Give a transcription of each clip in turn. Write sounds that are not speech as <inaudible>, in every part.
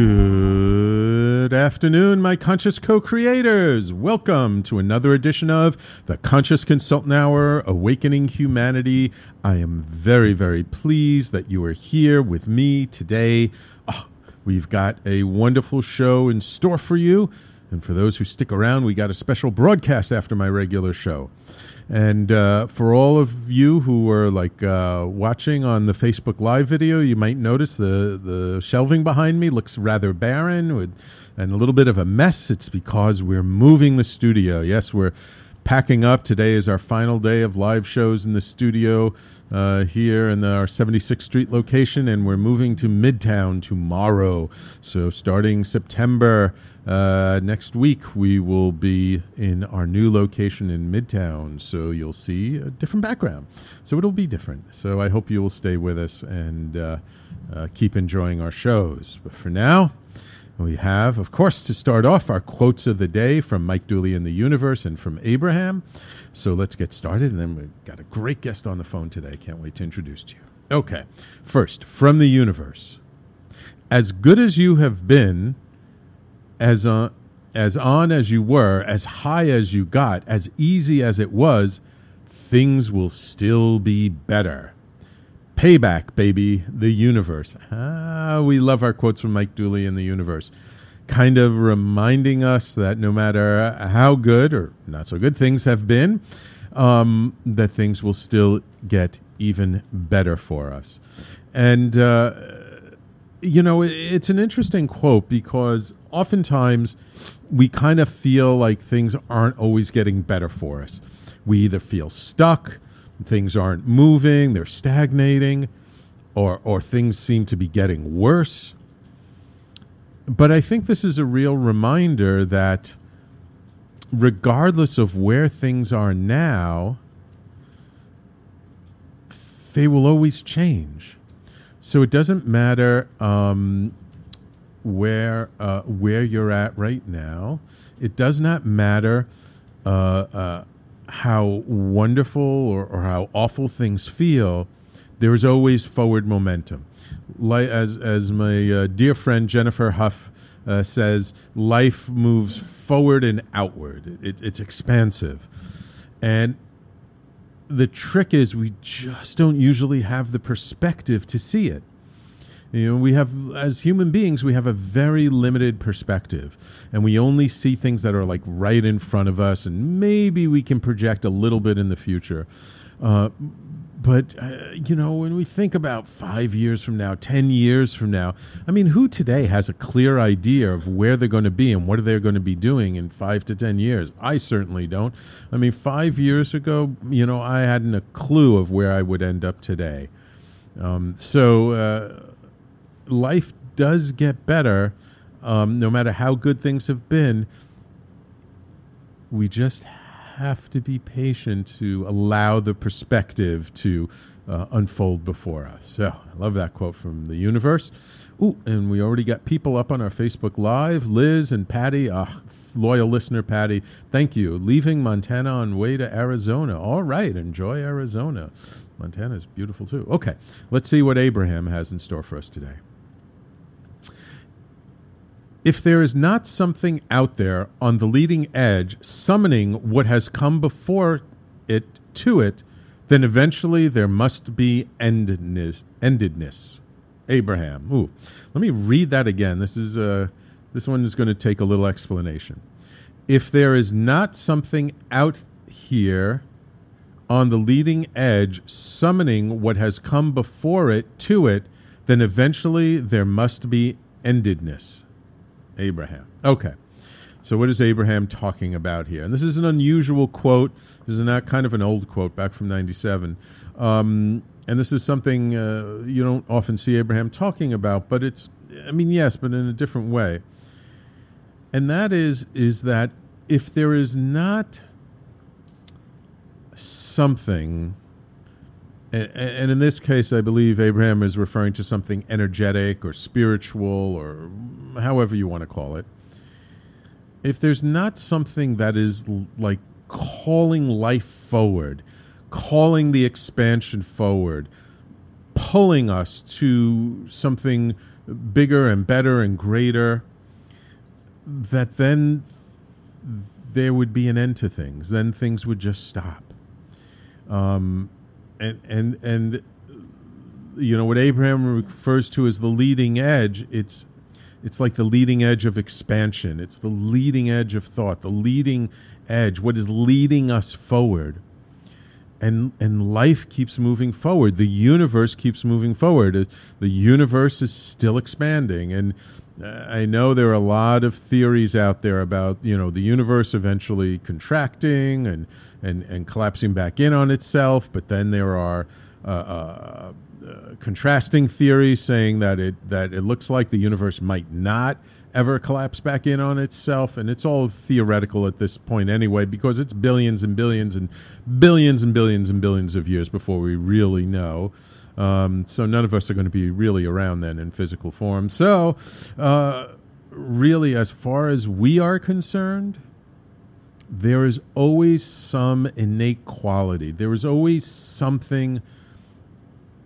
Good afternoon, my conscious co creators. Welcome to another edition of the Conscious Consultant Hour Awakening Humanity. I am very, very pleased that you are here with me today. Oh, we've got a wonderful show in store for you. And for those who stick around, we got a special broadcast after my regular show. And uh, for all of you who are like uh, watching on the Facebook Live video, you might notice the, the shelving behind me looks rather barren with, and a little bit of a mess. It's because we're moving the studio. Yes, we're packing up. Today is our final day of live shows in the studio uh, here in the, our 76th Street location, and we're moving to Midtown tomorrow. So starting September. Uh, next week, we will be in our new location in Midtown, so you'll see a different background. So it'll be different. So I hope you will stay with us and uh, uh, keep enjoying our shows. But for now, we have, of course, to start off our quotes of the day from Mike Dooley in the Universe and from Abraham. So let's get started. And then we've got a great guest on the phone today. Can't wait to introduce to you. Okay, first, from the Universe. As good as you have been, as on, as on as you were, as high as you got, as easy as it was, things will still be better. Payback, baby, the universe. Ah, we love our quotes from Mike Dooley in the universe. Kind of reminding us that no matter how good or not so good things have been, um, that things will still get even better for us. And, uh, you know, it's an interesting quote because oftentimes we kind of feel like things aren't always getting better for us. We either feel stuck, things aren't moving, they're stagnating, or, or things seem to be getting worse. But I think this is a real reminder that regardless of where things are now, they will always change. So it doesn't matter um, where uh, where you're at right now. It does not matter uh, uh, how wonderful or, or, how awful things feel. There is always forward momentum. Like, as as my uh, dear friend Jennifer Huff uh, says, life moves forward and outward. It, it's expansive, and the trick is we just don't usually have the perspective to see it. You know, we have, as human beings, we have a very limited perspective, and we only see things that are like right in front of us, and maybe we can project a little bit in the future. Uh, but, uh, you know, when we think about five years from now, 10 years from now, I mean, who today has a clear idea of where they're going to be and what they're going to be doing in five to 10 years? I certainly don't. I mean, five years ago, you know, I hadn't a clue of where I would end up today. Um, so, uh, life does get better, um, no matter how good things have been. We just have to be patient to allow the perspective to uh, unfold before us. So I love that quote from the universe. Ooh, and we already got people up on our Facebook Live. Liz and Patty, uh, loyal listener Patty, thank you. Leaving Montana on way to Arizona. All right, enjoy Arizona. Montana is beautiful too. Okay, let's see what Abraham has in store for us today if there is not something out there on the leading edge summoning what has come before it to it, then eventually there must be endedness. endedness. Abraham. Ooh, let me read that again. This is uh, this one is going to take a little explanation. If there is not something out here on the leading edge, summoning what has come before it to it, then eventually there must be endedness. Abraham. Okay. So, what is Abraham talking about here? And this is an unusual quote. This is not kind of an old quote back from 97. Um, and this is something uh, you don't often see Abraham talking about, but it's, I mean, yes, but in a different way. And that is, is that if there is not something, and, and in this case, I believe Abraham is referring to something energetic or spiritual or however you want to call it if there's not something that is like calling life forward, calling the expansion forward, pulling us to something bigger and better and greater, that then there would be an end to things. Then things would just stop. Um, and and and you know what Abraham refers to as the leading edge. It's it's like the leading edge of expansion. It's the leading edge of thought, the leading edge, what is leading us forward. And, and life keeps moving forward. The universe keeps moving forward. The universe is still expanding. And I know there are a lot of theories out there about, you know, the universe eventually contracting and, and, and collapsing back in on itself. But then there are uh, uh, uh, contrasting theories saying that it that it looks like the universe might not ever collapse back in on itself and it's all theoretical at this point anyway because it's billions and billions and billions and billions and billions of years before we really know um, so none of us are going to be really around then in physical form so uh, really as far as we are concerned there is always some innate quality there is always something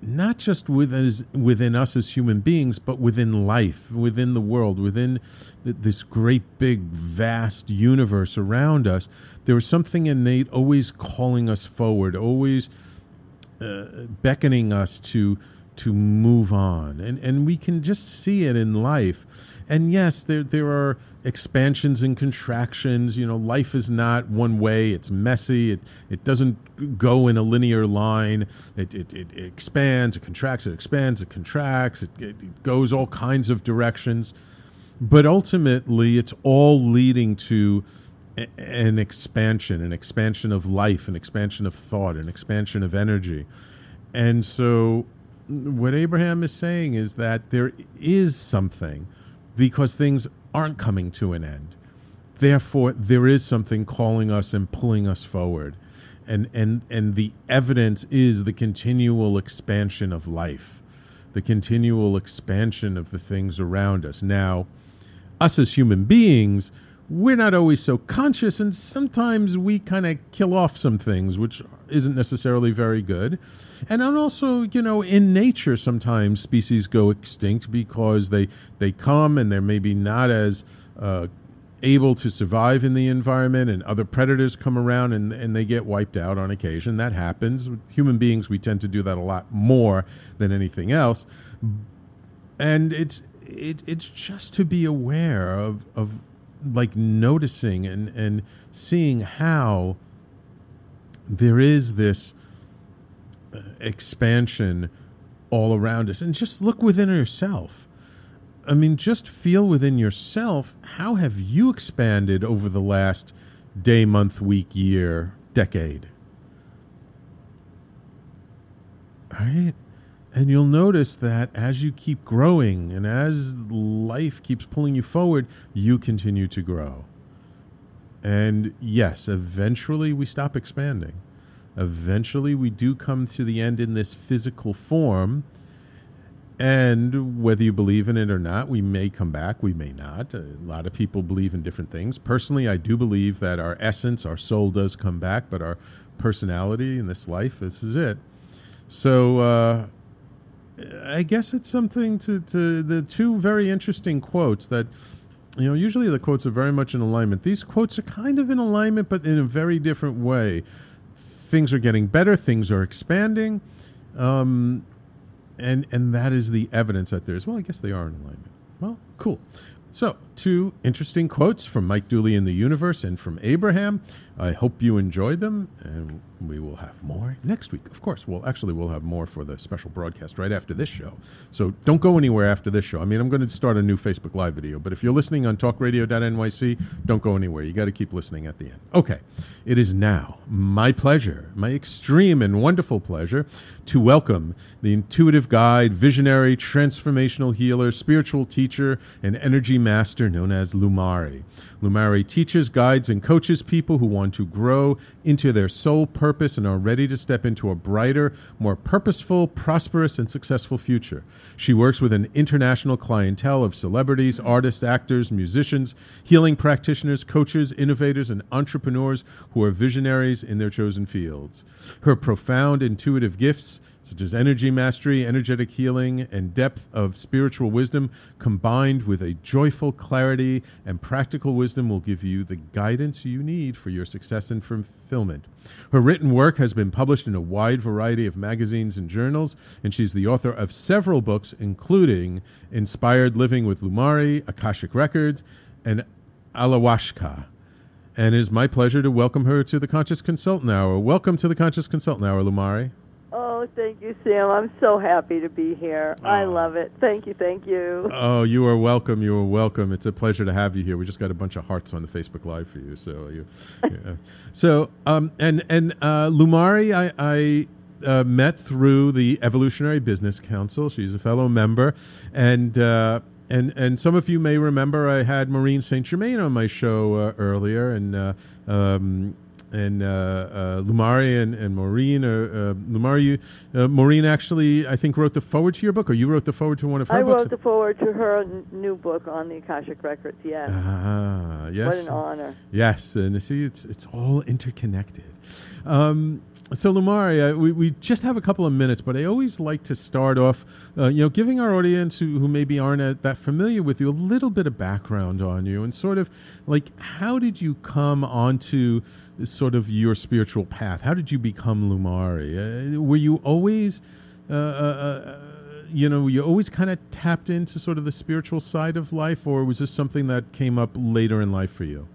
not just within, within us as human beings, but within life, within the world, within this great big vast universe around us. There is something innate always calling us forward, always uh, beckoning us to to move on, and and we can just see it in life. And yes, there there are expansions and contractions. You know, life is not one way. It's messy. It it doesn't go in a linear line. It it, it expands, it contracts, it expands, it contracts. It, it, it goes all kinds of directions. But ultimately, it's all leading to an expansion, an expansion of life, an expansion of thought, an expansion of energy. And so, what Abraham is saying is that there is something because things aren't coming to an end. Therefore, there is something calling us and pulling us forward. And, and, and the evidence is the continual expansion of life, the continual expansion of the things around us. Now, us as human beings, we're not always so conscious, and sometimes we kind of kill off some things, which isn't necessarily very good. And also, you know, in nature, sometimes species go extinct because they they come and they're maybe not as uh, able to survive in the environment, and other predators come around and and they get wiped out on occasion. That happens. With human beings, we tend to do that a lot more than anything else. And it's it, it's just to be aware of of like noticing and and seeing how there is this uh, expansion all around us. And just look within yourself. I mean just feel within yourself how have you expanded over the last day month week year decade? All right and you'll notice that as you keep growing and as life keeps pulling you forward, you continue to grow. And yes, eventually we stop expanding. Eventually we do come to the end in this physical form. And whether you believe in it or not, we may come back, we may not. A lot of people believe in different things. Personally, I do believe that our essence, our soul does come back, but our personality in this life, this is it. So, uh, I guess it's something to, to the two very interesting quotes that you know usually the quotes are very much in alignment. These quotes are kind of in alignment, but in a very different way. Things are getting better. Things are expanding, um, and and that is the evidence that there's. Well, I guess they are in alignment. Well, cool. So, two interesting quotes from Mike Dooley in the Universe and from Abraham. I hope you enjoyed them, and we will have more next week. Of course, well, actually, we'll have more for the special broadcast right after this show. So don't go anywhere after this show. I mean, I'm going to start a new Facebook Live video, but if you're listening on talkradio.nyc, don't go anywhere. You got to keep listening at the end. Okay, it is now my pleasure, my extreme and wonderful pleasure, to welcome the intuitive guide, visionary, transformational healer, spiritual teacher, and energy master known as Lumari. Lumari teaches, guides, and coaches people who want to grow into their soul purpose and are ready to step into a brighter, more purposeful, prosperous, and successful future. She works with an international clientele of celebrities, artists, actors, musicians, healing practitioners, coaches, innovators, and entrepreneurs who are visionaries in their chosen fields. Her profound intuitive gifts such as energy mastery, energetic healing, and depth of spiritual wisdom, combined with a joyful clarity and practical wisdom, will give you the guidance you need for your success and fulfillment. Her written work has been published in a wide variety of magazines and journals, and she's the author of several books, including Inspired Living with Lumari, Akashic Records, and Alawashka. And it is my pleasure to welcome her to the Conscious Consultant Hour. Welcome to the Conscious Consultant Hour, Lumari. Oh, thank you, Sam. I'm so happy to be here. I Oh. love it. Thank you, thank you. Oh, you are welcome. You are welcome. It's a pleasure to have you here. We just got a bunch of hearts on the Facebook Live for you. So you, <laughs> yeah. so um, and and uh, Lumari, I. I uh, met through the Evolutionary Business Council. She's a fellow member, and uh, and and some of you may remember I had Maureen Saint Germain on my show uh, earlier, and uh, um, and uh, uh, Lumari and, and Maureen. Uh, uh, Lumari, you, uh, Maureen actually, I think, wrote the forward to your book, or you wrote the forward to one of her I books. I wrote the forward to her n- new book on the Akashic Records. Yes. Ah, yes. What an honor. Yes, and you see, it's it's all interconnected. Um, so, Lumari, we, we just have a couple of minutes, but I always like to start off, uh, you know, giving our audience who, who maybe aren't uh, that familiar with you a little bit of background on you and sort of like how did you come onto sort of your spiritual path? How did you become Lumari? Uh, were you always, uh, uh, uh, you know, you always kind of tapped into sort of the spiritual side of life, or was this something that came up later in life for you?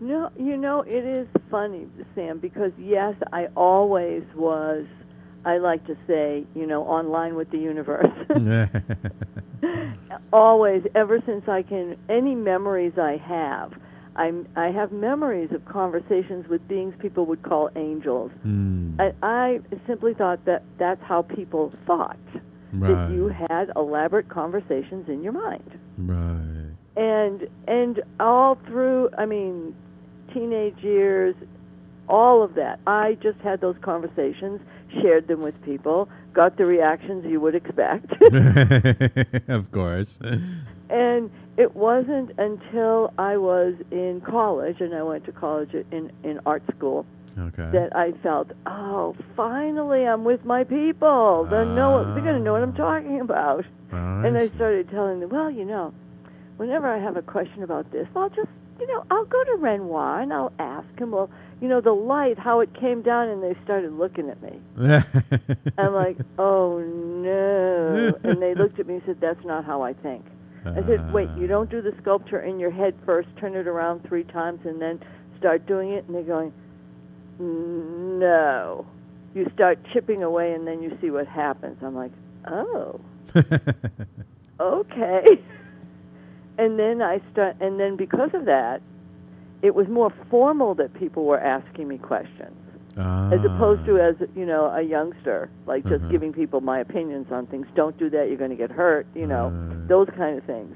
No, you know, it is funny, Sam, because yes, I always was, I like to say, you know, online with the universe. <laughs> <laughs> always, ever since I can, any memories I have, I'm, I have memories of conversations with beings people would call angels. Hmm. I, I simply thought that that's how people thought. right. That you had elaborate conversations in your mind. right. and and all through i mean teenage years all of that i just had those conversations shared them with people got the reactions you would expect <laughs> <laughs> of course. and it wasn't until i was in college and i went to college in in art school Okay. that i felt oh finally i'm with my people they know ah. they're going to know what i'm talking about Right. And I started telling them, well, you know, whenever I have a question about this, I'll just, you know, I'll go to Renoir and I'll ask him, well, you know, the light, how it came down, and they started looking at me. <laughs> I'm like, oh no. And they looked at me and said, that's not how I think. I said, wait, you don't do the sculpture in your head first, turn it around three times, and then start doing it? And they're going, no. You start chipping away, and then you see what happens. I'm like, oh <laughs> okay. <laughs> And then I start, and then because of that, it was more formal that people were asking me questions, as opposed to as you know a youngster, like just Uh-huh. giving people my opinions on things. Don't do that; you're going to get hurt. You know, Right. those kind of things,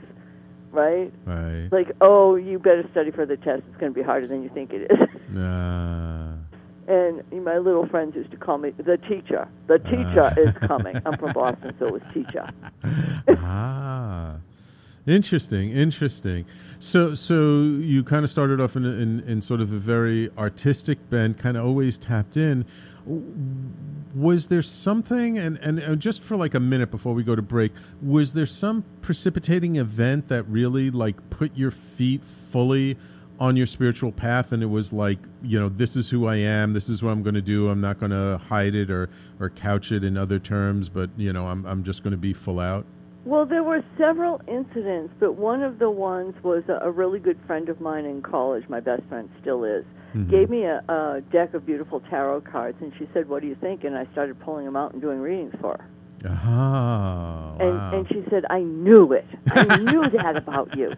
right? Right. Like, oh, you better study for the test. It's going to be harder than you think it is. <laughs> Ah. And my little friends used to call me the teacher. The teacher is coming. I'm from Boston, so it was teacher. <laughs> ah. Interesting, interesting. So, so you kind of started off in, in, in sort of a very artistic bent, kind of always tapped in. Was there something, and, and, and just for like a minute before we go to break, was there some precipitating event that really like put your feet fully on your spiritual path and it was like you know this is who i am this is what i'm going to do i'm not going to hide it or or couch it in other terms but you know i'm, I'm just going to be full out Well, there were several incidents, but one of the ones was a, a really good friend of mine in college. My best friend still is. Mhm. gave me a, a deck of beautiful tarot cards, and she said, "What do you think?" And I started pulling them out and doing readings for her. And wow. and she said, "I knew it. I <laughs> knew that about you."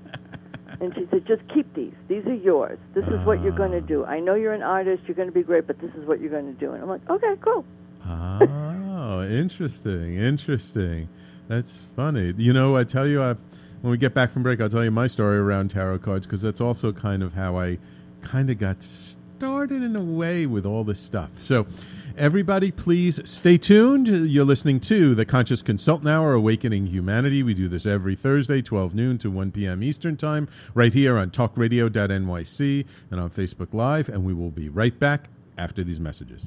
And she said, "Just keep these. These are yours. This is what you're going to do. I know you're an artist. You're going to be great, but this is what you're going to do." And I'm like, "Okay, cool." oh, interesting, interesting. That's funny. You know, I tell you, I, when we get back from break, I'll tell you my story around tarot cards because that's also kind of how I kind of got started in a way with all this stuff. So, everybody, please stay tuned. You're listening to the Conscious Consultant Hour, Awakening Humanity. We do this every Thursday, 12 noon to 1 p.m. Eastern Time, right here on talkradio.nyc and on Facebook Live. And we will be right back after these messages.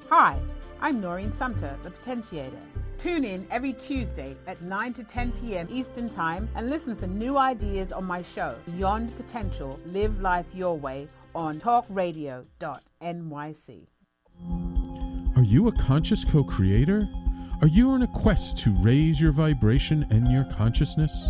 Hi, I'm Noreen Sumter, the Potentiator. Tune in every Tuesday at 9 to 10 p.m. Eastern Time and listen for new ideas on my show, Beyond Potential Live Life Your Way, on talkradio.nyc. Are you a conscious co creator? Are you on a quest to raise your vibration and your consciousness?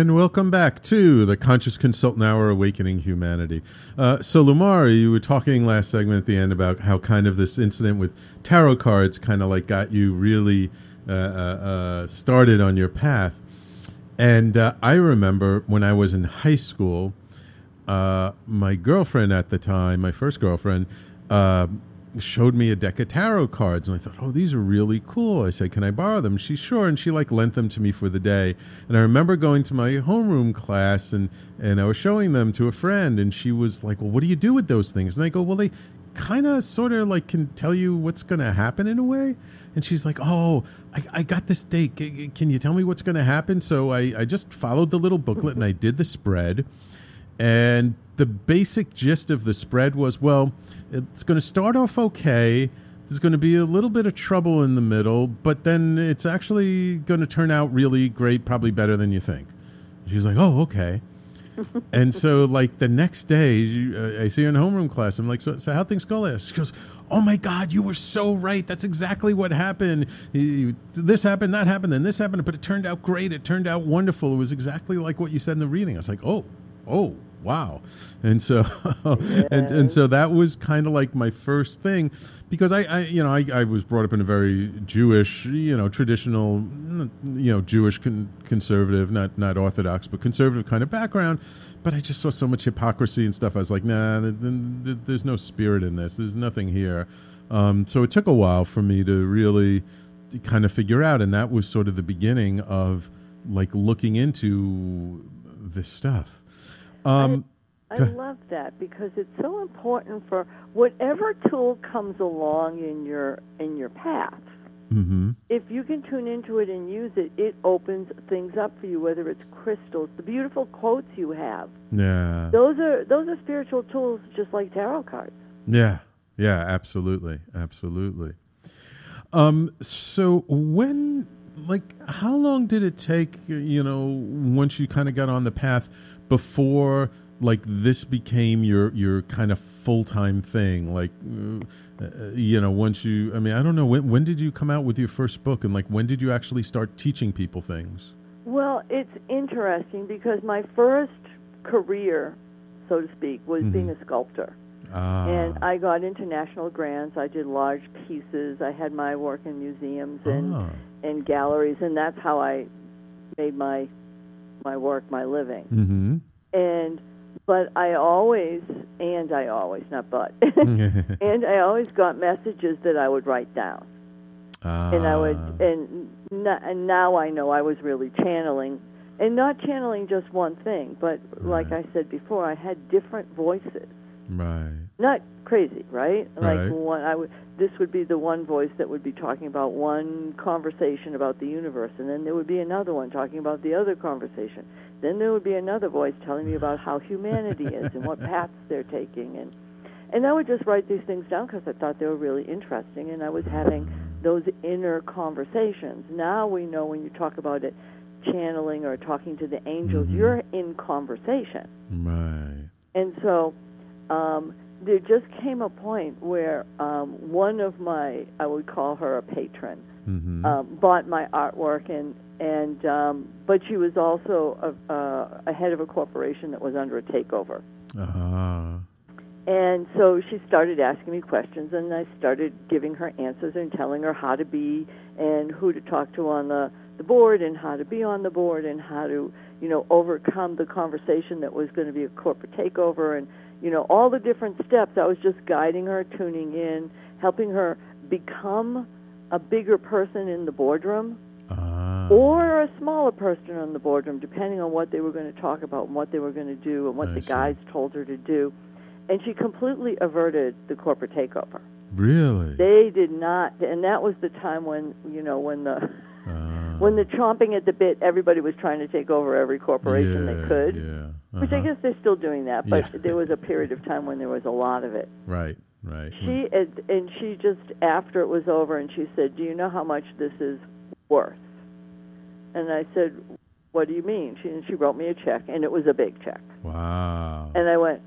And welcome back to the Conscious Consultant Hour Awakening Humanity. Uh, so, Lumari, you were talking last segment at the end about how kind of this incident with tarot cards kind of like got you really uh, uh, uh, started on your path. And uh, I remember when I was in high school, uh, my girlfriend at the time, my first girlfriend, showed me a deck of tarot cards, and I thought, "Oh, these are really cool." I said, "Can I borrow them?" She's sure, and she like lent them to me for the day. And I remember going to my homeroom class, and and I was showing them to a friend, and she was like, "Well, what do you do with those things?" And I go, "Well, they kind of, sort of, like can tell you what's going to happen in a way." And she's like, "Oh, I, I got this date. Can you tell me what's going to happen?" So I I just followed the little booklet and I did the spread. And the basic gist of the spread was well, it's going to start off okay. There's going to be a little bit of trouble in the middle, but then it's actually going to turn out really great, probably better than you think. She was like, oh, okay. <laughs> and so, like, the next day, uh, I see her in homeroom class. I'm like, so, so how things go there? She goes, oh my God, you were so right. That's exactly what happened. This happened, that happened, then this happened, but it turned out great. It turned out wonderful. It was exactly like what you said in the reading. I was like, oh, oh wow. And so <laughs> and, and so that was kind of like my first thing because I, I you know I, I was brought up in a very jewish you know traditional you know jewish con- conservative not not orthodox but conservative kind of background but i just saw so much hypocrisy and stuff. I was like nah th- th- th- there's no spirit in this. There's nothing here. Um, so it took a while for me to really kind of figure out and that was sort of the beginning of like looking into this stuff um, I Go- love that because it's so important for whatever tool comes along in your in your path. hmm If you can tune into it and use it, it opens things up for you. Whether it's crystals, the beautiful quotes you have, Yeah. those are those are spiritual tools, just like tarot cards. Yeah. Yeah. Absolutely. Absolutely. Um. So when like how long did it take? You know, once you kind of got on the path before like this became your your kind of full time thing. Like, uh, uh, you know, once you, I mean, I don't know when when did you come out with your first book, and like when did you actually start teaching people things? Well, it's interesting because my first career, so to speak, was Mhm. being a sculptor. Ah, And I got international grants. I did large pieces. I had my work in museums and ah. and galleries, and that's how I made my my work my living. Mm-hmm. And but I always and I always not but <laughs> <laughs> and I always got messages that I would write down, and I would Ah. and and now I know I was really channeling. And not channeling just one thing, but like I said before, I had different voices. right. not crazy, right? Right. Like one, I would. This would be the one voice that would be talking about one conversation about the universe, and then there would be another one talking about the other conversation. Then there would be another voice telling me about how humanity is and what paths they're taking, and and I would just write these things down because I thought they were really interesting, and I was having those inner conversations. Now we know when you talk about it, channeling or talking to the angels, Mhm. you're in conversation. Right. And so um, there just came a point where um, one of my, I would call her a patron, Mm-hmm. um, bought my artwork, and and um, but she was also a, uh, a head of a corporation that was under a takeover. Ah. And so she started asking me questions, and I started giving her answers and telling her how to be and who to talk to on the, the board and how to be on the board and how to, you know, overcome the conversation that was going to be a corporate takeover and, you know, all the different steps. I was just guiding her, tuning in, helping her become a bigger person in the boardroom Ah. or a smaller person in the boardroom, depending on what they were going to talk about and what they were going to do and what I the see. guys told her to do. And she completely averted the corporate takeover. really? They did not, and that was the time when you know when the Ah. when the chomping at the bit, everybody was trying to take over every corporation yeah, they could. Yeah. Which I Uh-huh. guess they're still doing that, but Yeah. there was a period of time when there was a lot of it. Right. Right. She and- and she just after it was over, and she said, "Do you know how much this is worth?" And I said, "What do you mean?" She and she wrote me a check, and it was a big check. Wow. And I went,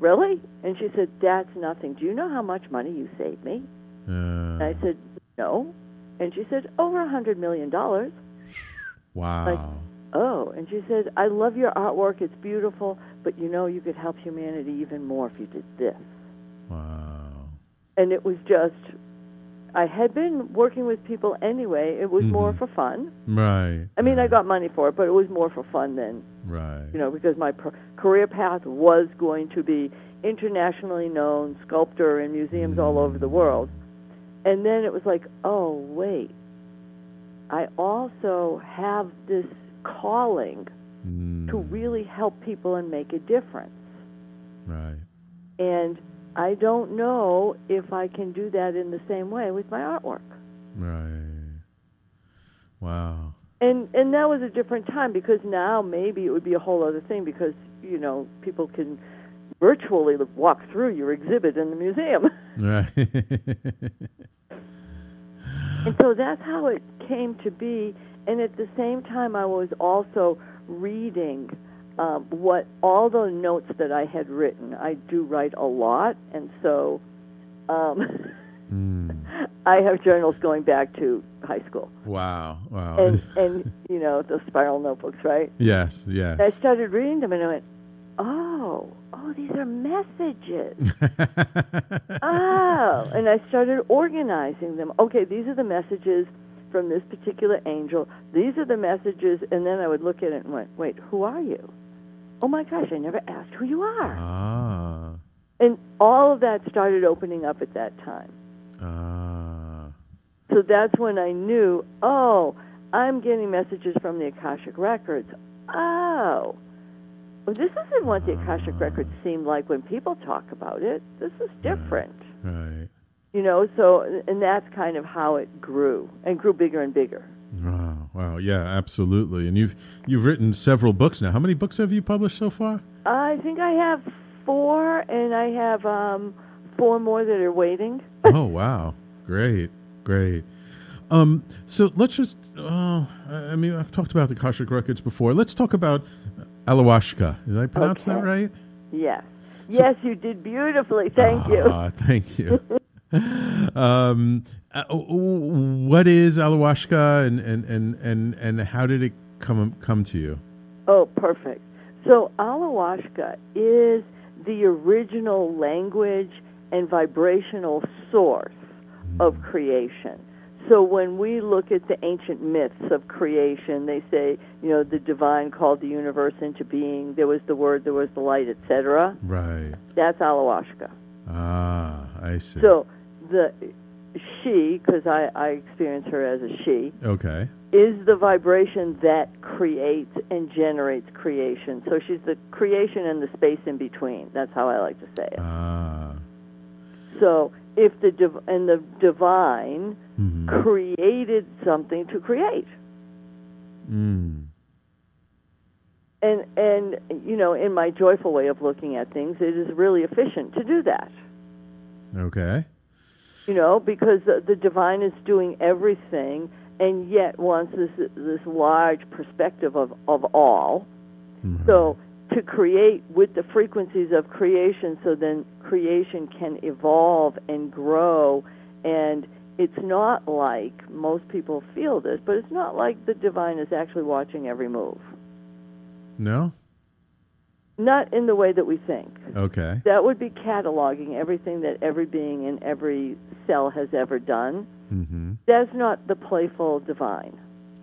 "Really?" And she said, "That's nothing. Do you know how much money you saved me?" Uh, And I said, "No." And she said, "Over a hundred million dollars." wow. like- Oh, and she said, "I love your artwork. It's beautiful, but you know, you could help humanity even more if you did this." wow. and it was just I had been working with people anyway. It was more Mhm. for fun. Right. I mean, I got money for it, but it was more for fun than Right. you know because my per- career path was going to be internationally known sculptor in museums all over the world. And then it was like, oh wait, I also have this calling Mm, to really help people and make a difference. Right. And I don't know if I can do that in the same way with my artwork. Right. Wow. And and that was a different time because now maybe it would be a whole other thing because you know people can virtually walk through your exhibit in the museum. <laughs> Right. <laughs> and so that's how it came to be. And at the same time, I was also reading um, what all the notes that I had written. I do write a lot, and so um, mm. <laughs> I have journals going back to high school, Wow. Wow. and <laughs> and you know the spiral notebooks, right? yes. Yes. I started reading them, and I went, "Oh, oh, these are messages." <laughs> oh, and I started organizing them. Okay, these are the messages from this particular angel. These are the messages, and then I would look at it and went, "Wait, who are you?" Oh my gosh, I never asked who you are. ah. And all of that started opening up at that time. Ah. So that's when I knew, oh, I'm getting messages from the Akashic Records. Oh, well, this isn't what the Akashic Records seem like when people talk about it. This is different. Right. You know, so, and that's kind of how it grew and grew bigger and bigger. Wow. Wow. Yeah. Absolutely. And you've you've written several books now. How many books have you published so far? I think I have four, and I have um, four more that are waiting. <laughs> oh wow great great Um, so let's just. Oh, I mean, I've talked about the Akashic records before. Let's talk about Alawashka. Did I pronounce that right? Yes. yes, you did beautifully. Thank you. Ah, thank you. <laughs> um, uh, what is Alawashka, and, and, and, and, and how did it come come to you? Oh, perfect. So Alawashka is the original language and vibrational source of creation. So when we look at the ancient myths of creation, they say, you know, the divine called the universe into being. There was the word, there was the light, etc. Right. That's Alawashka. Ah, I see. So the she, because I, I experience her as a she, okay. is the vibration that creates and generates creation. So she's the creation and the space in between. That's how I like to say it. Ah. So if the div- and the divine mhm. created something to create, Mm. and and you know, in my joyful way of looking at things, it is really efficient to do that. Okay. You know, because the, the divine is doing everything, and yet wants this this large perspective of of all. Mhm. So to create with the frequencies of creation, so then creation can evolve and grow. And it's not like most people feel this, but it's not like the divine is actually watching every move. No. Not in the way that we think. Okay. That would be cataloging everything that every being in every cell has ever done. Mm-hmm. That's not the playful divine.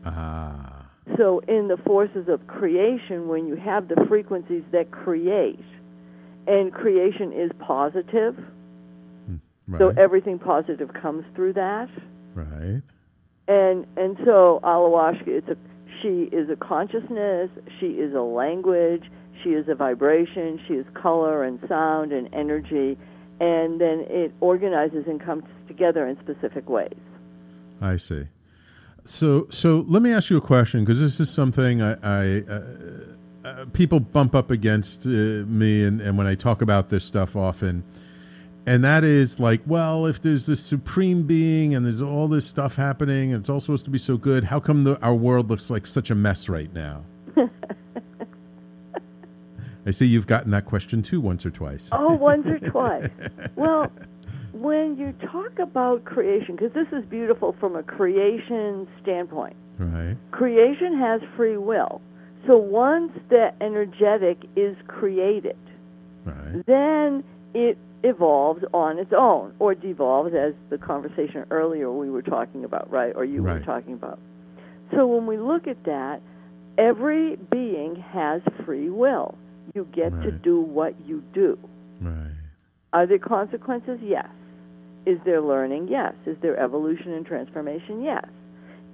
Ah. So, in the forces of creation, when you have the frequencies that create, and creation is positive, Right. so everything positive comes through that. right. And and so Alawashka, it's a she is a consciousness, she is a language, she is a vibration, she is color and sound and energy, and then it organizes and comes together in specific ways. I see. So, so let me ask you a question because this is something I, I uh, uh, people bump up against uh, me, and, and when I talk about this stuff often, and that is like, well, if there's this supreme being and there's all this stuff happening, and it's all supposed to be so good, how come the, our world looks like such a mess right now? I see you've gotten that question too once or twice. Oh, once or twice. <laughs> Well, when you talk about creation, because this is beautiful from a creation standpoint, Right. creation has free will. So once the energetic is created, Right. then it evolves on its own or devolves as the conversation earlier we were talking about, right? Or you were talking about. So when we look at that, every being has free will. You get to do what you do. Right. Are there consequences? Yes. Is there learning? Yes. Is there evolution and transformation? Yes.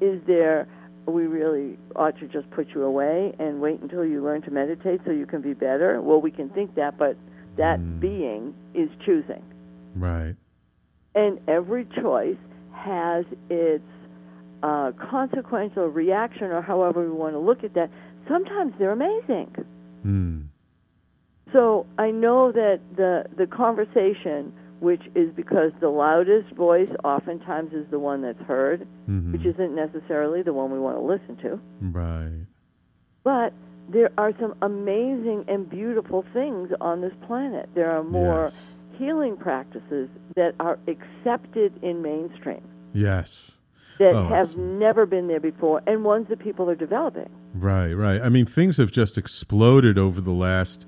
Is there we really ought to just put you away and wait until you learn to meditate so you can be better? Well, we can think that, but that Mm. being is choosing. Right. And every choice has its uh, consequential reaction, or however we want to look at that. Sometimes they're amazing. Mm. So I know that the the conversation, which is because the loudest voice oftentimes is the one that's heard, Mhm. which isn't necessarily the one we want to listen to. Right. But there are some amazing and beautiful things on this planet. There are more Yes. healing practices that are accepted in mainstream Yes. that Oh, have absolutely. never been there before, and ones that people are developing. Right, right. I mean, things have just exploded over the last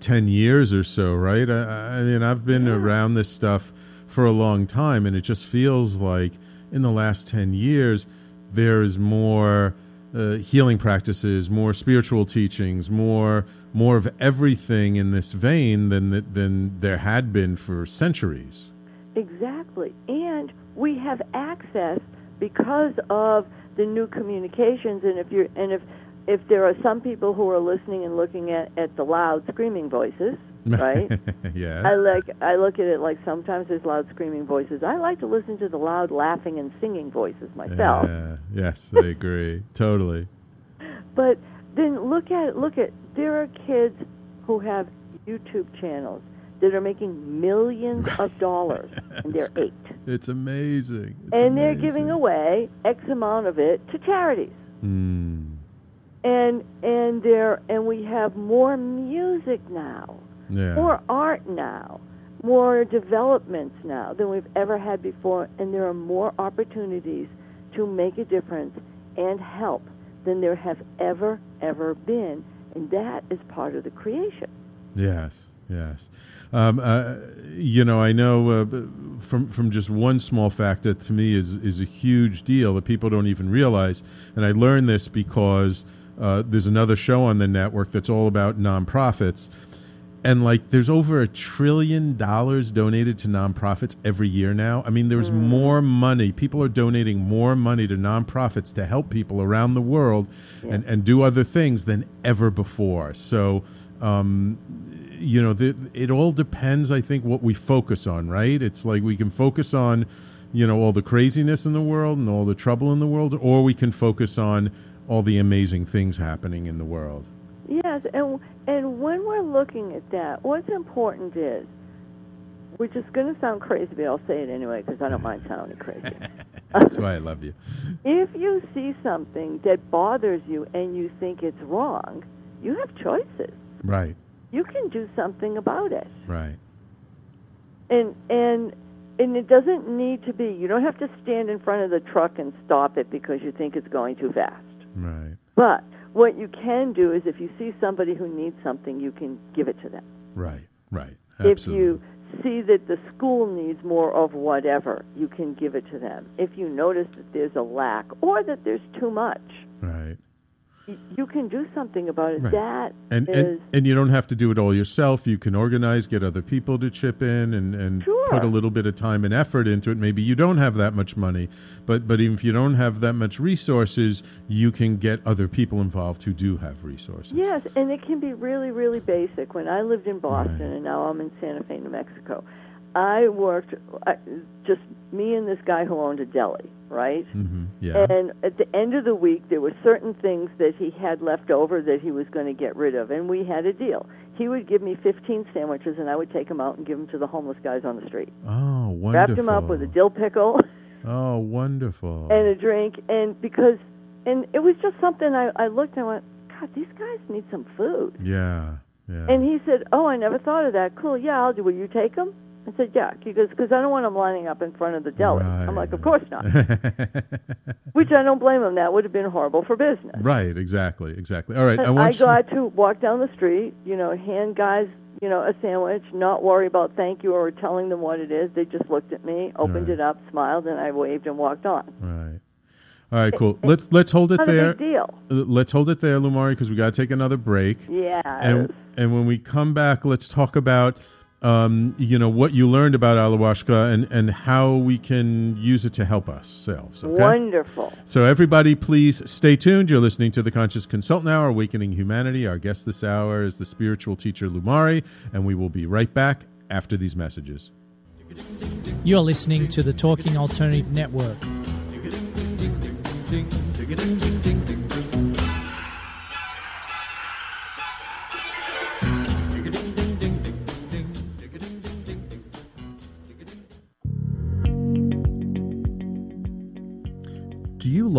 10 years or so, right? I, I mean, I've been around this stuff for a long time, and it just feels like in the last 10 years, there's more uh, healing practices, more spiritual teachings, more more of everything in this vein than th- than there had been for centuries. Exactly. And we have access because of the new communications and if you're and if if there are some people who are listening and looking at, at the loud screaming voices, <laughs> right? yes. I like I look at it like sometimes there's loud screaming voices. I like to listen to the loud laughing and singing voices myself. Yeah, yes, I agree. <laughs> totally. But then look at look at there are kids who have YouTube channels that are making millions <laughs> of dollars and they're eight. It's amazing. It's and they're giving away X amount of it to charities. Mm, And and there and we have more music now, yeah. more art now, more developments now than we've ever had before, and there are more opportunities to make a difference and help than there have ever ever been, and that is part of the creation. Yes, yes. Um, uh, you know, I know uh, from from just one small fact that to me is is a huge deal that people don't even realize, and I learned this because uh, there's another show on the network that's all about nonprofits, and like there's over a trillion dollars donated to nonprofits every year now. I mean, there's more money. People are donating more money to nonprofits to help people around the world and, and do other things than ever before. So, um, you know, the, it all depends, I think, what we focus on, right? It's like we can focus on, you know, all the craziness in the world and all the trouble in the world, or we can focus on all the amazing things happening in the world. Yes, and and when we're looking at that, what's important is, which is going to sound crazy, but I'll say it anyway because I don't mind sounding crazy. <laughs> That's why I <laughs> love you. if you see something that bothers you and you think it's wrong, you have choices. Right, You can do something about it, right. and and and it doesn't need to be. You don't have to stand in front of the truck and stop it because you think it's going too fast. Right. But what you can do is, if you see somebody who needs something, you can give it to them. Right. Right. If you see that the school needs more of whatever, you can give it to them. If you notice that there's a lack or that there's too much, right. You can do something about it. Right. That And, is and and you don't have to do it all yourself. You can organize, get other people to chip in, and, and Sure. put a little bit of time and effort into it. Maybe you don't have that much money, but but even if you don't have that much resources, you can get other people involved who do have resources. Yes, and it can be really, really basic. When I lived in Boston Right. and now I'm in Santa Fe, New Mexico, I worked I, just me and this guy who owned a deli, right? hmm Yeah. And at the end of the week, there were certain things that he had left over that he was going to get rid of, and we had a deal. He would give me 15 sandwiches, and I would take them out and give them to the homeless guys on the street. oh, wonderful. Wrapped them up with a dill pickle <laughs> Oh, wonderful. and a drink, and because, and it was just something I, I looked and I went, God, these guys need some food. yeah. Yeah. And he said, Oh, I never thought of that. Cool, yeah, I'll do. Will you take them? I said, Yeah. He goes, Because I don't want them lining up in front of the deli. I'm like, Of course not. <laughs> Which I don't blame him. That would have been horrible for business. right. Exactly. Exactly. All right. I I, want you. got to walk down the street, you know, hand guys, you know, a sandwich, not worry about thank you or telling them what it is. They just looked at me, opened Right. it up, smiled, and I waved and walked on. Right. All right. Cool. Let's let's hold it Not there. deal. Let's hold it there, Lumari, because we got to take another break. Yeah. And and when we come back, let's talk about um, you know what you learned about Alawashka and and how we can use it to help ourselves. Okay. Wonderful. So everybody, please stay tuned. You're listening to the Conscious Consultant Hour, Awakening Humanity. Our guest this hour is the spiritual teacher Lumari, and we will be right back after these messages. You're listening to the Talking Alternative Network.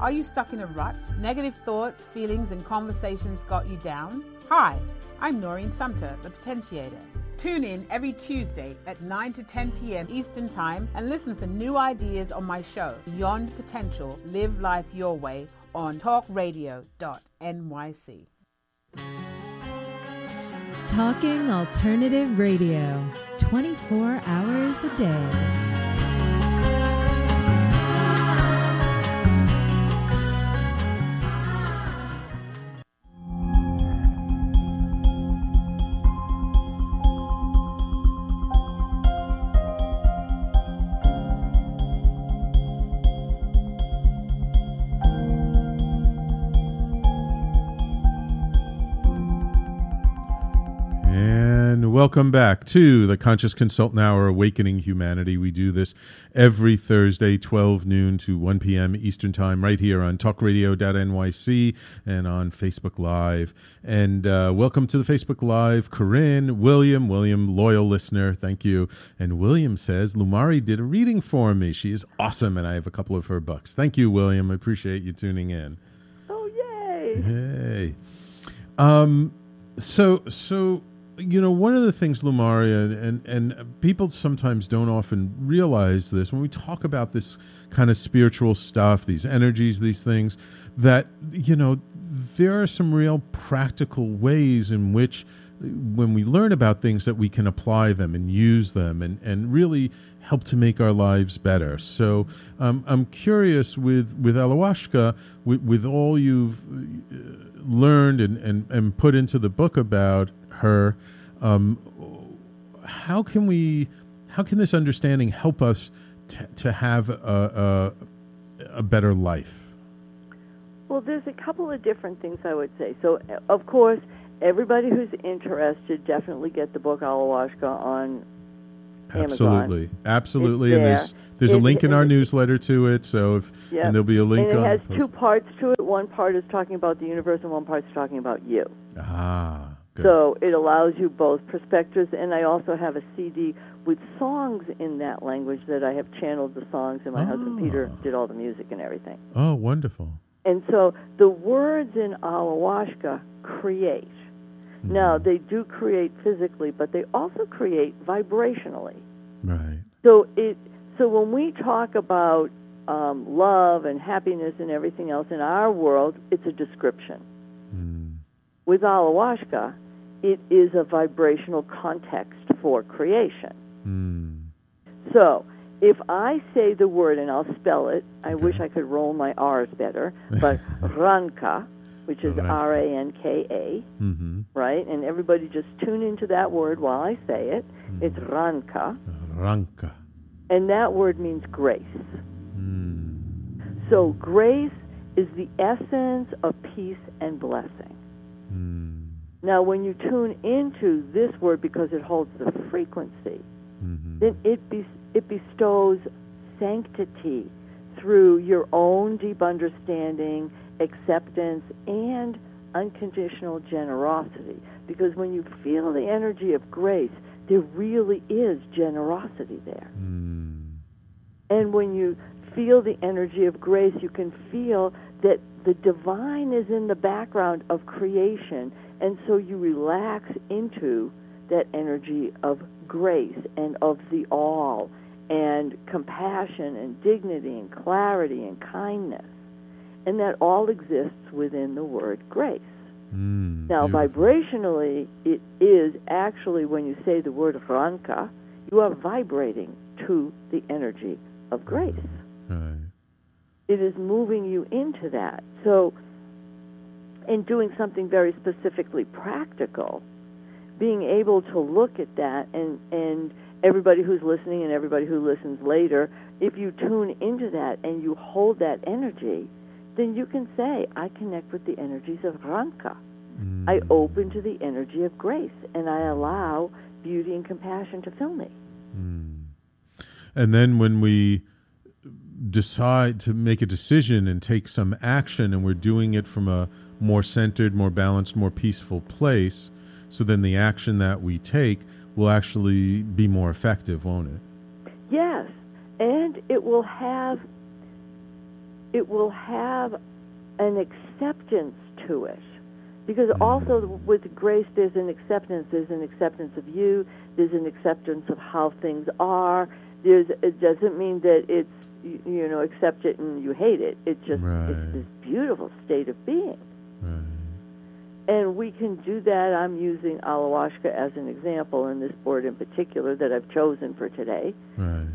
Are you stuck in a rut? Negative thoughts, feelings, and conversations got you down? Hi, I'm Noreen Sumter, the Potentiator. Tune in every Tuesday at 9 to 10 p.m. Eastern Time and listen for new ideas on my show, Beyond Potential Live Life Your Way, on talkradio.nyc. Talking Alternative Radio, 24 hours a day. Welcome back to the Conscious Consultant Hour Awakening Humanity. We do this every Thursday, 12 noon to 1 p.m. Eastern Time, right here on talkradio.nyc and on Facebook Live. And uh, welcome to the Facebook Live, Corinne, William, William, loyal listener. Thank you. And William says, Lumari did a reading for me. She is awesome, and I have a couple of her books. Thank you, William. I appreciate you tuning in. Oh, yay! Hey. Um, so, so you know, one of the things, Lumaria, and, and people sometimes don't often realize this when we talk about this kind of spiritual stuff, these energies, these things, that, you know, there are some real practical ways in which, when we learn about things, that we can apply them and use them and, and really help to make our lives better. So um, I'm curious with, with Alawashka, with, with all you've uh, learned and, and, and put into the book about her. Um, how can we? How can this understanding help us t- to have a, a, a better life? Well, there's a couple of different things I would say. So, of course, everybody who's interested definitely get the book Alawashka on Absolutely, Amazon. absolutely. It's and there. there's there's a link in our it- newsletter to it. So if Yep. and there'll be a link and it on. has two parts to it. One part is talking about the universe, and one part is talking about you. Ah, good. So it allows you both perspectives, and I also have a CD with songs in that language that I have channeled the songs, and my husband Peter Oh. did all the music and everything. oh, wonderful. And so the words in Alawashka create. Now, they do create physically, but they also create vibrationally. Right. So it so when we talk about um, love and happiness and everything else in our world, it's a description. Mm. With Alawashka, it is a vibrational context for creation. Mm. So if I say the word, and I'll spell it, I wish I could roll my R's better, but <laughs> Ranka, which is Ranka. R A N K A, Mm-hmm. right? And everybody just tune into that word while I say it. It's Ranka, Ranka. and that word means grace. Mm. So grace is the essence of peace and blessing. Now, when you tune into this word because it holds the frequency, Mm-hmm. then it be, it bestows sanctity through your own deep understanding, acceptance, and unconditional generosity. Because when you feel the energy of grace, there really is generosity there. Mm. And when you feel the energy of grace, you can feel that the divine is in the background of creation, and so you relax into that energy of grace and of the all, and compassion and dignity and clarity and kindness. And that all exists within the word grace. Mm. Now, Beautiful. vibrationally, it is actually when you say the word ranka, you are vibrating to the energy of grace. Right. It is moving you into that. So, in doing something very specifically practical, being able to look at that and, and everybody who's listening and everybody who listens later, if you tune into that and you hold that energy, then you can say, I connect with the energies of Ranka. Mm. I open to the energy of grace and I allow beauty and compassion to fill me. Mm. And then when we decide to make a decision and take some action, and we're doing it from a more centered, more balanced, more peaceful place, so then the action that we take will actually be more effective, won't it? Yes, and it will have it will have an acceptance to it. Because mm. also with grace there's an acceptance, there's an acceptance of you, there's an acceptance of how things are. There's it doesn't mean that it's you, you know, accept it and you hate it. It just Right. it's this beautiful state of being. Right. And we can do that. I'm using Alawashka as an example in this board in particular that I've chosen for today. Right.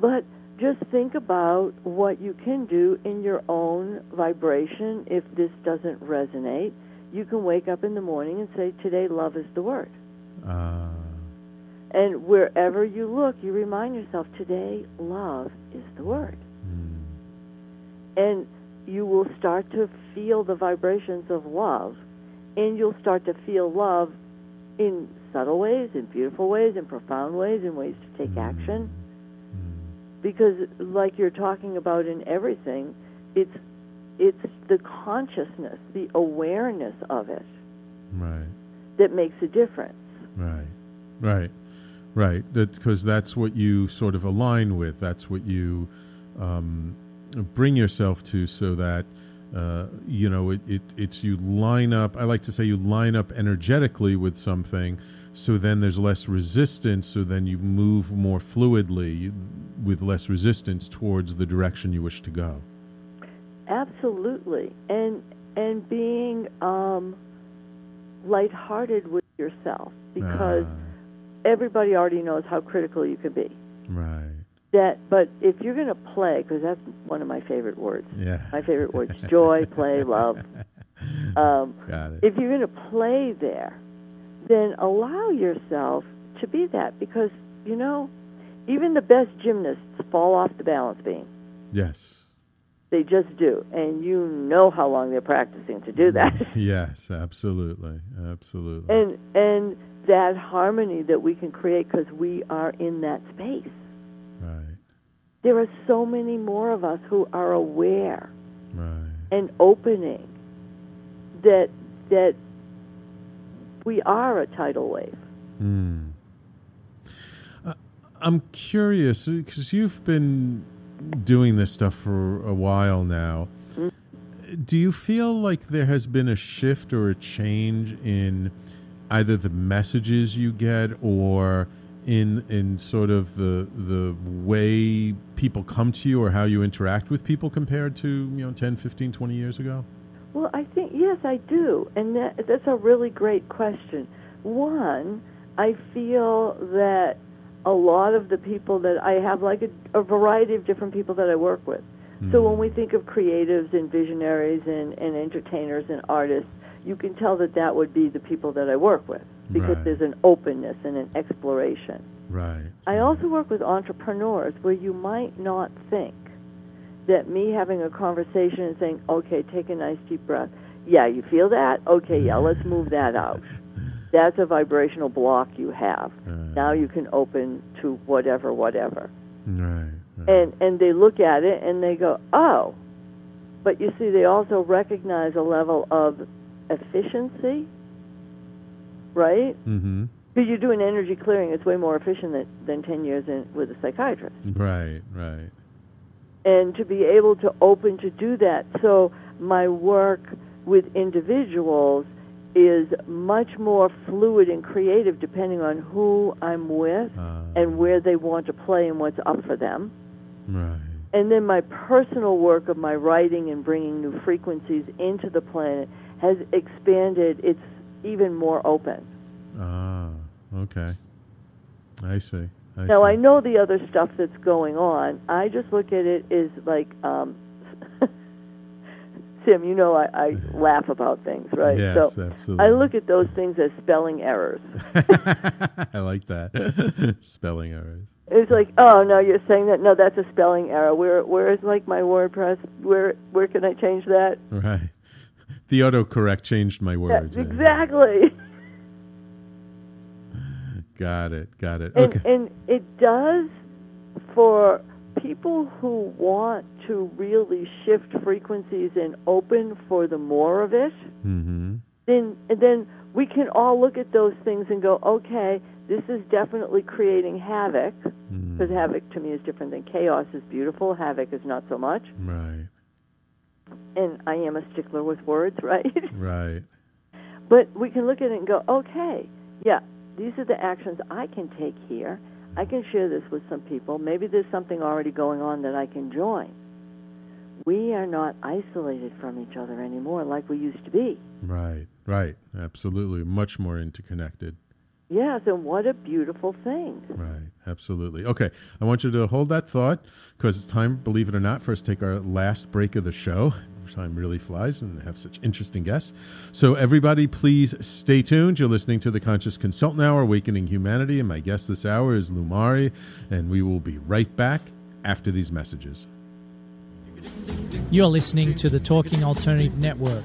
But just think about what you can do in your own vibration if this doesn't resonate. You can wake up in the morning and say, Today, love is the word. Ah. And wherever you look, you remind yourself, Today, love is the word. Mm. And you will start to feel the vibrations of love, and you'll start to feel love in subtle ways, in beautiful ways, in profound ways, in ways to take Mm. action. Because, like you're talking about in everything, it's it's the consciousness, the awareness of it Right. that makes a difference. Right, right, right. Because that's what you sort of align with. That's what you um, bring yourself to, so that uh, you know it, it. It's you line up. I like to say you line up energetically with something, so then there's less resistance. So then you move more fluidly with less resistance towards the direction you wish to go. Absolutely, and and being um, lighthearted with yourself because Ah, everybody already knows how critical you can be. right. That, but if you're going to play, because that's one of my favorite words. Yeah. My favorite words: <laughs> joy, play, love. Um, Got it. if you're going to play there, then allow yourself to be that because you know, even the best gymnasts fall off the balance beam. yes. They just do, and you know how long they're practicing to do that. <laughs> Yes. Absolutely. Absolutely. and and that harmony that we can create because we are in that space. right. There are so many more of us who are aware Right. and opening that that we are a tidal wave. Hmm. Uh, I'm curious because you've been doing this stuff for a while now. Do you feel like there has been a shift or a change in either the messages you get or in in sort of the the way people come to you or how you interact with people compared to, you know, 10, 15, 20 years ago? Well, I think yes, I do, and that, that's a really great question. One, I feel that a lot of the people that I have, like a, a variety of different people that I work with. So hmm. when we think of creatives and visionaries and, and entertainers and artists, you can tell that that would be the people that I work with because Right. there's an openness and an exploration. Right. I also work with entrepreneurs where you might not think that me having a conversation and saying, okay, take a nice deep breath. Yeah, you feel that? Okay, yeah, let's <laughs> move that out. That's a vibrational block you have. Right. Now you can open to whatever, whatever. Right. right. And and they look at it and they go, oh. But you see, they also recognize a level of efficiency, right? mm-hmm. Because you're doing energy clearing, it's way more efficient than, than 10 years in, with a psychiatrist. Right. Right. and to be able to open to do that. So my work with individuals is much more fluid and creative depending on who I'm with Uh, and where they want to play and what's up for them. right. And then my personal work of my writing and bringing new frequencies into the planet has expanded. It's even more open. Ah, okay. I see. I Now see. I know the other stuff that's going on. I just look at it as like, um, <laughs> Tim. You know, I, I laugh about things, right? Yes, so absolutely. I look at those things as spelling errors. <laughs> I like that. <laughs> Spelling errors. It's like, oh no, you're saying that. No, that's a spelling error. Where where is like my WordPress? Where where can I change that? Right. The autocorrect changed my words. Yeah, exactly. <laughs> Got it. Got it. And Okay. and it does for people who want to really shift frequencies and open for the more of it. mm-hmm. then then we can all look at those things and go, okay, this is definitely creating havoc because havoc to me is different than chaos is beautiful. Havoc is not so much. Right. And I am a stickler with words, <laughs> right? Right. but we can look at it and go, okay, yeah, these are the actions I can take here. I can share this with some people. Maybe there's something already going on that I can join. We are not isolated from each other anymore like we used to be. Right. Right. Absolutely. Much more interconnected. Yes, and what a beautiful thing. Right, absolutely. Okay, I want you to hold that thought because it's time, believe it or not, for us to take our last break of the show. Time really flies and have such interesting guests. So, everybody, please stay tuned. You're listening to the Conscious Consultant Hour, Awakening Humanity, and my guest this hour is Lumari, and we will be right back after these messages. You're listening to the Talking Alternative Network.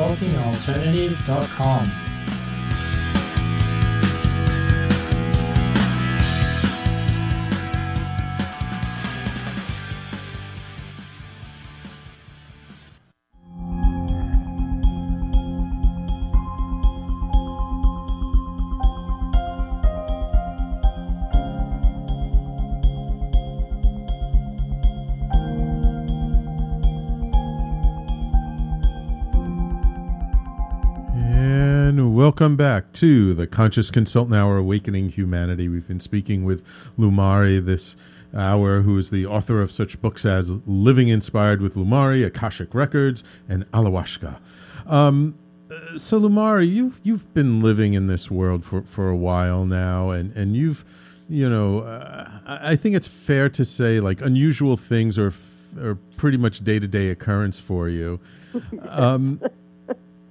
talkingalternative.com. welcome back to the Conscious Consultant Hour Awakening Humanity. We've been speaking with Lumari this hour, who is the author of such books as Living Inspired with Lumari, Akashic Records, and Alawashka. Um, so, Lumari, you, you've been living in this world for, for a while now, and, and you've, you know, uh, I I think it's fair to say like unusual things are, f- are pretty much day to day occurrence for you. <laughs> Um,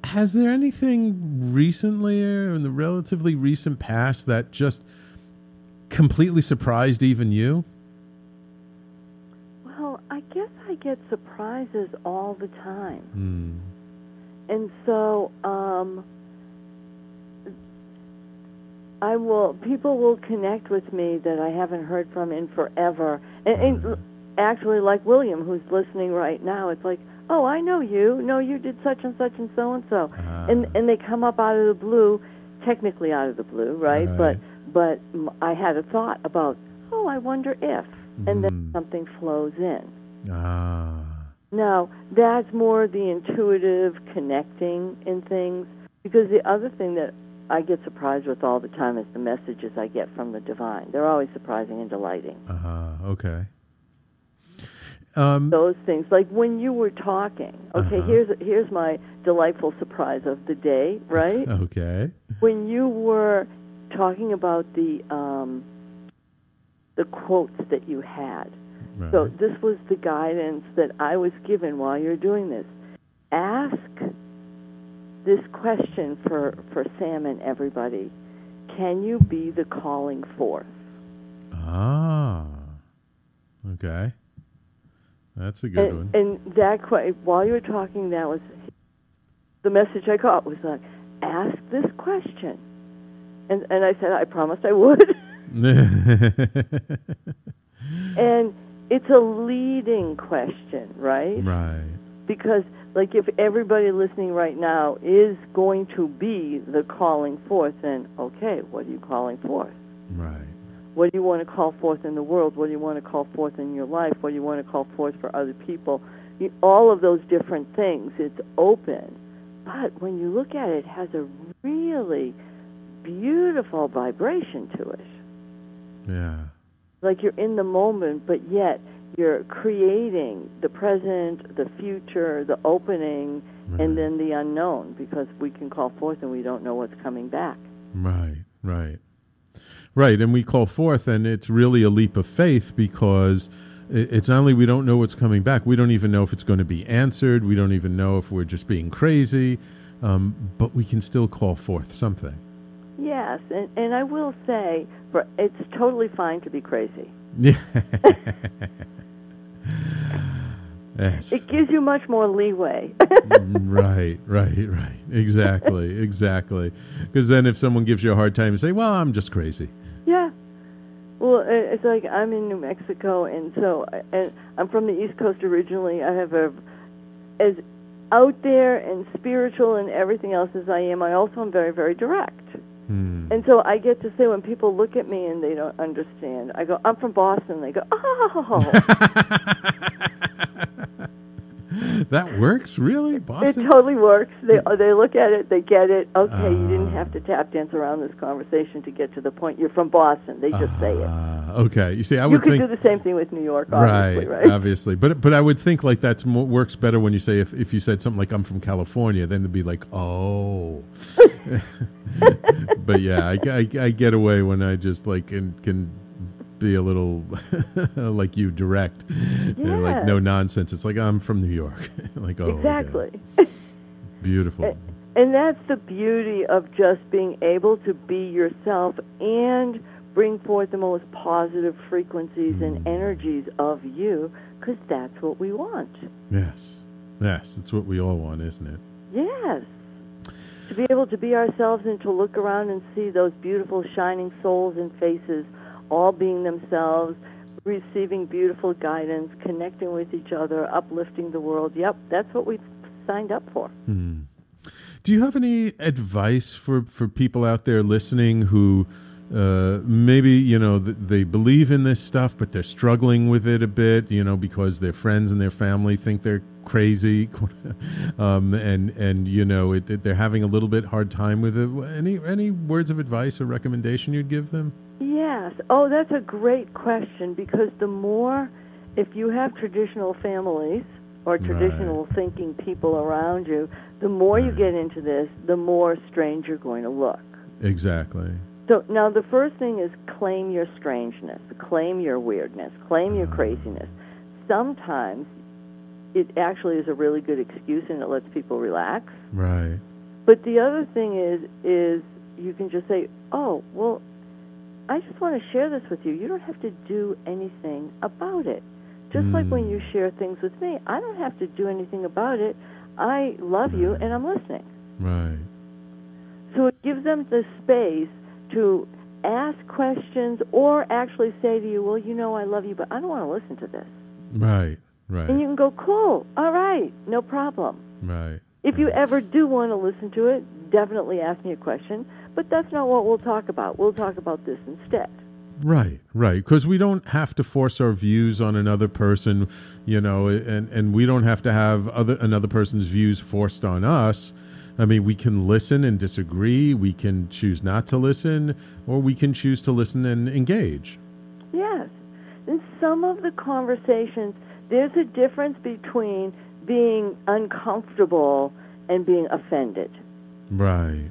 has there anything recently or in the relatively recent past that just completely surprised even you? Well, I guess I get surprises all the time. Hmm. And so um I will people will connect with me that I haven't heard from in forever. And, and actually like William who's listening right now, it's like, "Oh, I know you. No, you did such and such and so and so." And and they come up out of the blue, technically out of the blue, right? Right. But but I had a thought about, "Oh, I wonder if." And then something flows in. Ah. Now, that's more the intuitive connecting in things because the other thing that I get surprised with all the time is the messages I get from the divine. They're always surprising and delighting. Uh huh. okay. Um, Those things, like when you were talking. Okay, Uh-huh. here's here's my delightful surprise of the day, right? <laughs> okay. when you were talking about the um, the quotes that you had. Right. So this was the guidance that I was given while you're doing this. Ask this question for for Sam and everybody. Can you be the calling forth? Ah. Okay. That's a good and, one. and that while you were talking, that was the message I got was like, ask this question. And and I said I promised I would. <laughs> and it's a leading question, right? right. Because like if everybody listening right now is going to be the calling forth, then okay, what are you calling forth? Right. What do you want to call forth in the world? What do you want to call forth in your life? What do you want to call forth for other people? You, all of those different things. It's open. But when you look at it, it has a really beautiful vibration to it. Yeah. Like you're in the moment, but yet you're creating the present, the future, the opening, and then the unknown because we can call forth and we don't know what's coming back. Right, right. Right, and we call forth, and it's really a leap of faith because it's not only we don't know what's coming back, we don't even know if it's going to be answered, we don't even know if we're just being crazy, um, but we can still call forth something. Yes, and, and I will say, for, it's totally fine to be crazy. <laughs> <laughs> It gives you much more leeway. <laughs> right, right, right. Exactly, <laughs> exactly. Because then if someone gives you a hard time, you say, well, I'm just crazy. yeah. Well, Well, it's like I'm in New Mexico, and so and I'm from the East Coast originally. I have a as out there and spiritual and everything else as I am. I also am very, very direct. Hmm. And so I get to say when people look at me and they don't understand, I go, "I'm from Boston." They go, "Oh." <laughs> that works, really? Boston? It totally works. They they look at it, they get it. Okay, you didn't have to tap dance around this conversation to get to the point. You're from Boston. They just say it. Ah, okay. You see, I You would could think do the same thing with New York, obviously, right, right? <laughs> obviously, but but I would think like that's works better when you say if if you said something like I'm from California, then they'd be like, oh. <laughs> <laughs> but yeah, I, I, I get away when I just like can can be a little <laughs> like you direct, and like no nonsense. It's like I'm from New York, <laughs> like oh okay. exactly. <laughs> beautiful. And that's the beauty of just being able to be yourself and bring forth the most positive frequencies and hmm. energies of you because that's what we want. Yes, yes, it's what we all want, isn't it? Yes. To be able to be ourselves and to look around and see those beautiful shining souls and faces all being themselves, receiving beautiful guidance, connecting with each other, uplifting the world. Yep, that's what we signed up for. Hmm. Do you have any advice for, for people out there listening who uh, maybe you know th- they believe in this stuff, but they're struggling with it a bit, you know, because their friends and their family think they're crazy, <laughs> um, and and you know it, it- they're having a little bit hard time with it. Any any words of advice or recommendation you'd give them? Yes. Oh, that's a great question because the more, if you have traditional families or Right. traditional thinking people around you, the more you get into this, the more strange you're going to look. Exactly. So now the first thing is claim your strangeness, claim your weirdness, claim your ah. craziness. Sometimes it actually is a really good excuse and it lets people relax. Right. But the other thing is is you can just say, "Oh, well, I just want to share this with you. You don't have to do anything about it." Just like when you hmm. share things with me, I don't have to do anything about it. I love you and I'm listening. Right. So it gives them the space to ask questions or actually say to you, "Well, you know I love you, but I don't want to listen to this." Right. Right. And you can go, "Cool. All right. No problem." right. If you ever do want to listen to it, definitely ask me a question. But that's not what we'll talk about. We'll talk about this instead. Right, right. Because we don't have to force our views on another person, you know, and, and we don't have to have other another person's views forced on us. I mean, we can listen and disagree. We can choose not to listen, or we can choose to listen and engage. Yes. In some of the conversations, there's a difference between being uncomfortable and being offended. Right.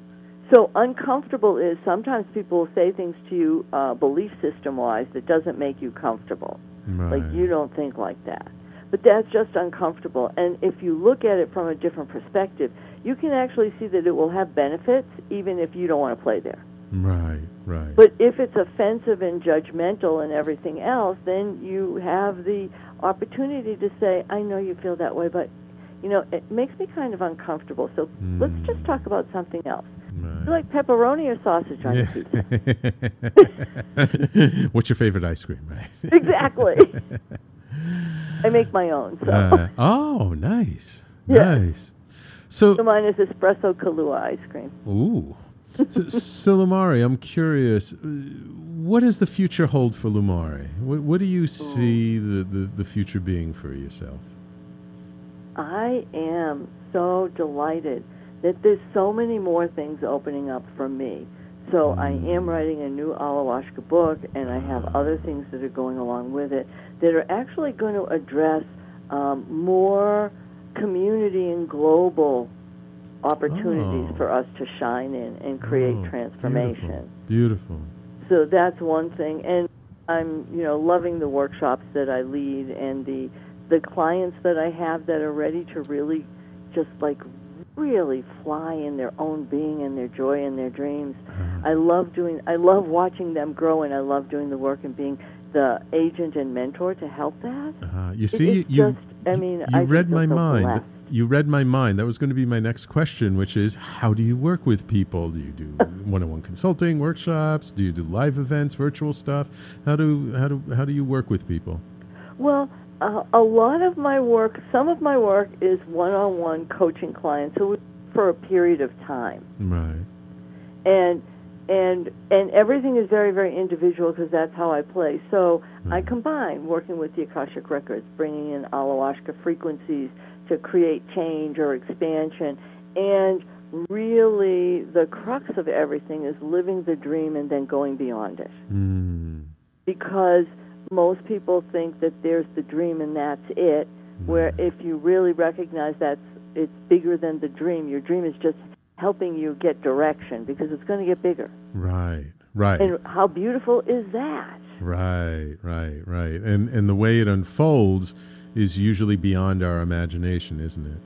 So uncomfortable is sometimes people will say things to you uh, belief system wise that doesn't make you comfortable. Right. Like you don't think like that. But that's just uncomfortable. And if you look at it from a different perspective, you can actually see that it will have benefits even if you don't want to play there. Right. Right. But if it's offensive and judgmental and everything else, then you have the opportunity to say, I know you feel that way, but you know, it makes me kind of uncomfortable. So let's just talk about something else. You like pepperoni or sausage on your pizza? <laughs> What's your favorite ice cream? Right. <laughs> exactly. <laughs> I make my own. So, Uh, oh, nice. Yeah. Nice. So, so mine is espresso Kahlua ice cream. Ooh. so, so Lumari, I'm curious. uh, What does the future hold for Lumari? What, what do you see the, the, the future being for yourself? I am so delighted that there's so many more things opening up for me. So I am writing a new Alawashka book, and I have other things that are going along with it that are actually going to address um, more community and global opportunities Oh. for us to shine in and create Oh, transformation. Beautiful. So that's one thing, and I'm you know loving the workshops that I lead and the the clients that I have that are ready to really just like really fly in their own being and their joy and their dreams. I love doing I love watching them grow and I love doing the work and being the agent and mentor to help that. Uh, you see, is you, just I mean you I read my so mind. blessed. you read my mind. That was going to be my next question, which is how do you work with people? Do you do <laughs> one-on-one consulting, workshops? Do you do live events, virtual stuff? How do how do how do you work with people? Well, uh, a lot of my work, some of my work is one-on-one coaching clients who for a period of time. Right. And and and everything is very very individual because that's how I play. So I combine working with the Akashic records, bringing in Alawashka frequencies to create change or expansion, and really the crux of everything is living the dream and then going beyond it. Mm. Because most people think that there's the dream and that's it. Where mm. if you really recognize that it's bigger than the dream, your dream is just helping you get direction because it's going to get bigger. Right. Right. And how beautiful is that? Right, right, right. And and the way it unfolds is usually beyond our imagination, isn't it?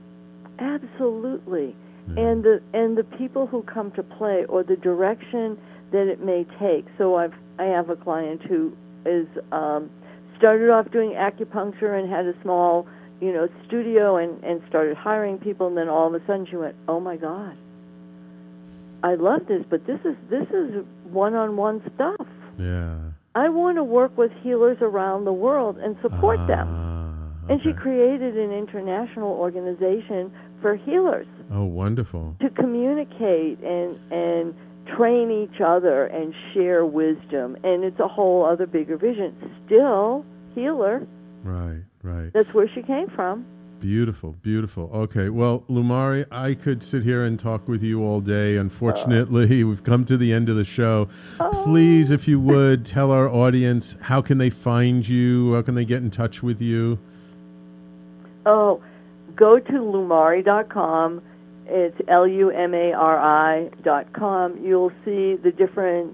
Absolutely. And the and the people who come to play or the direction that it may take. So I've I have a client who is um, started off doing acupuncture and had a small you know studio and and started hiring people and then all of a sudden she went oh my god I love this but this is this is one-on-one stuff Yeah. I want to work with healers around the world and support them. Ah, And she created an international organization for healers Oh, wonderful. to communicate and and train each other and share wisdom. And it's a whole other bigger vision. Still healer. Right, right. That's where she came from. Beautiful, beautiful. Okay, well, Lumari, I could sit here and talk with you all day. Uh. Unfortunately, <laughs> we've come to the end of the show. Oh. Please, if you would, <laughs> tell our audience how can they find you? How can they get in touch with you? Oh, go to lumari.com. It's L U M A R I dot com. You'll see the different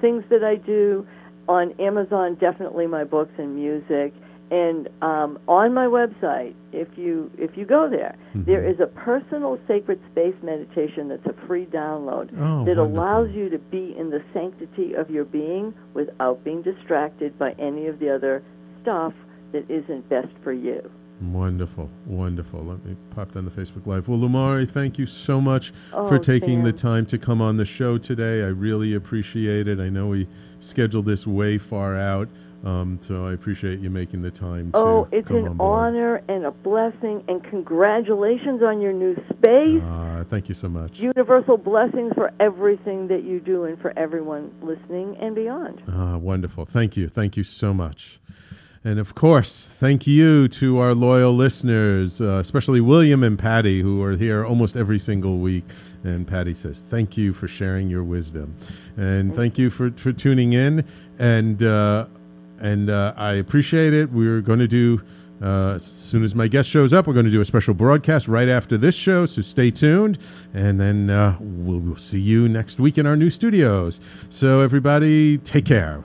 things that I do on Amazon. Definitely my books and music. And um, on my website, if you if you go there, there is a personal sacred space meditation that's a free download Oh, that wonderful. allows you to be in the sanctity of your being without being distracted by any of the other stuff that isn't best for you. Wonderful, wonderful. Let me pop down the Facebook Live. Well, Lumari, thank you so much Oh, for taking the time to come on the show today. I really appreciate it. I know we scheduled this way far out, um, so I appreciate you making the time to Oh, it's an honor and a blessing, and congratulations on your new space. Ah, thank you so much. Universal blessings for everything that you do and for everyone listening and beyond. Ah, wonderful. Thank you. Thank you so much. And of course, thank you to our loyal listeners, uh, especially William and Patty, who are here almost every single week. And Patty says, Thank you for sharing your wisdom. And thank you for, for tuning in. And, uh, and uh, I appreciate it. We're going to do, uh, as soon as my guest shows up, we're going to do a special broadcast right after this show. So stay tuned. And then uh, we'll, we'll see you next week in our new studios. So, everybody, take care.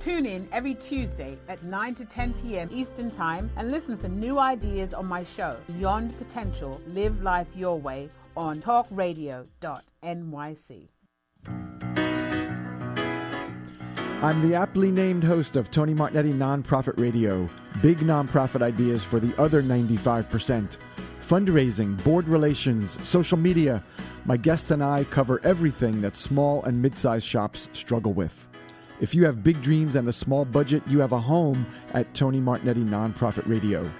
Tune in every Tuesday at 9 to 10 p.m. Eastern Time and listen for new ideas on my show, Beyond Potential Live Life Your Way, on talkradio.nyc. I'm the aptly named host of Tony Martignetti Nonprofit Radio, big nonprofit ideas for the other 95%. Fundraising, board relations, social media. My guests and I cover everything that small and mid sized shops struggle with. If you have big dreams and a small budget, you have a home at Tony Martignetti Nonprofit Radio.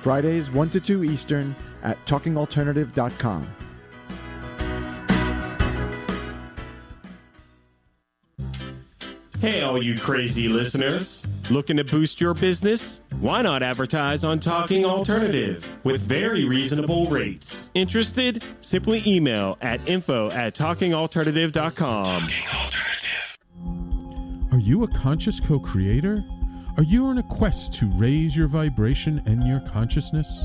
Fridays, 1 to 2 Eastern at talkingalternative.com. Hey, all you crazy listeners. Looking to boost your business? Why not advertise on Talking Alternative with very reasonable rates? Interested? Simply email at info at talkingalternative.com. Are you a conscious co creator? Are you on a quest to raise your vibration and your consciousness?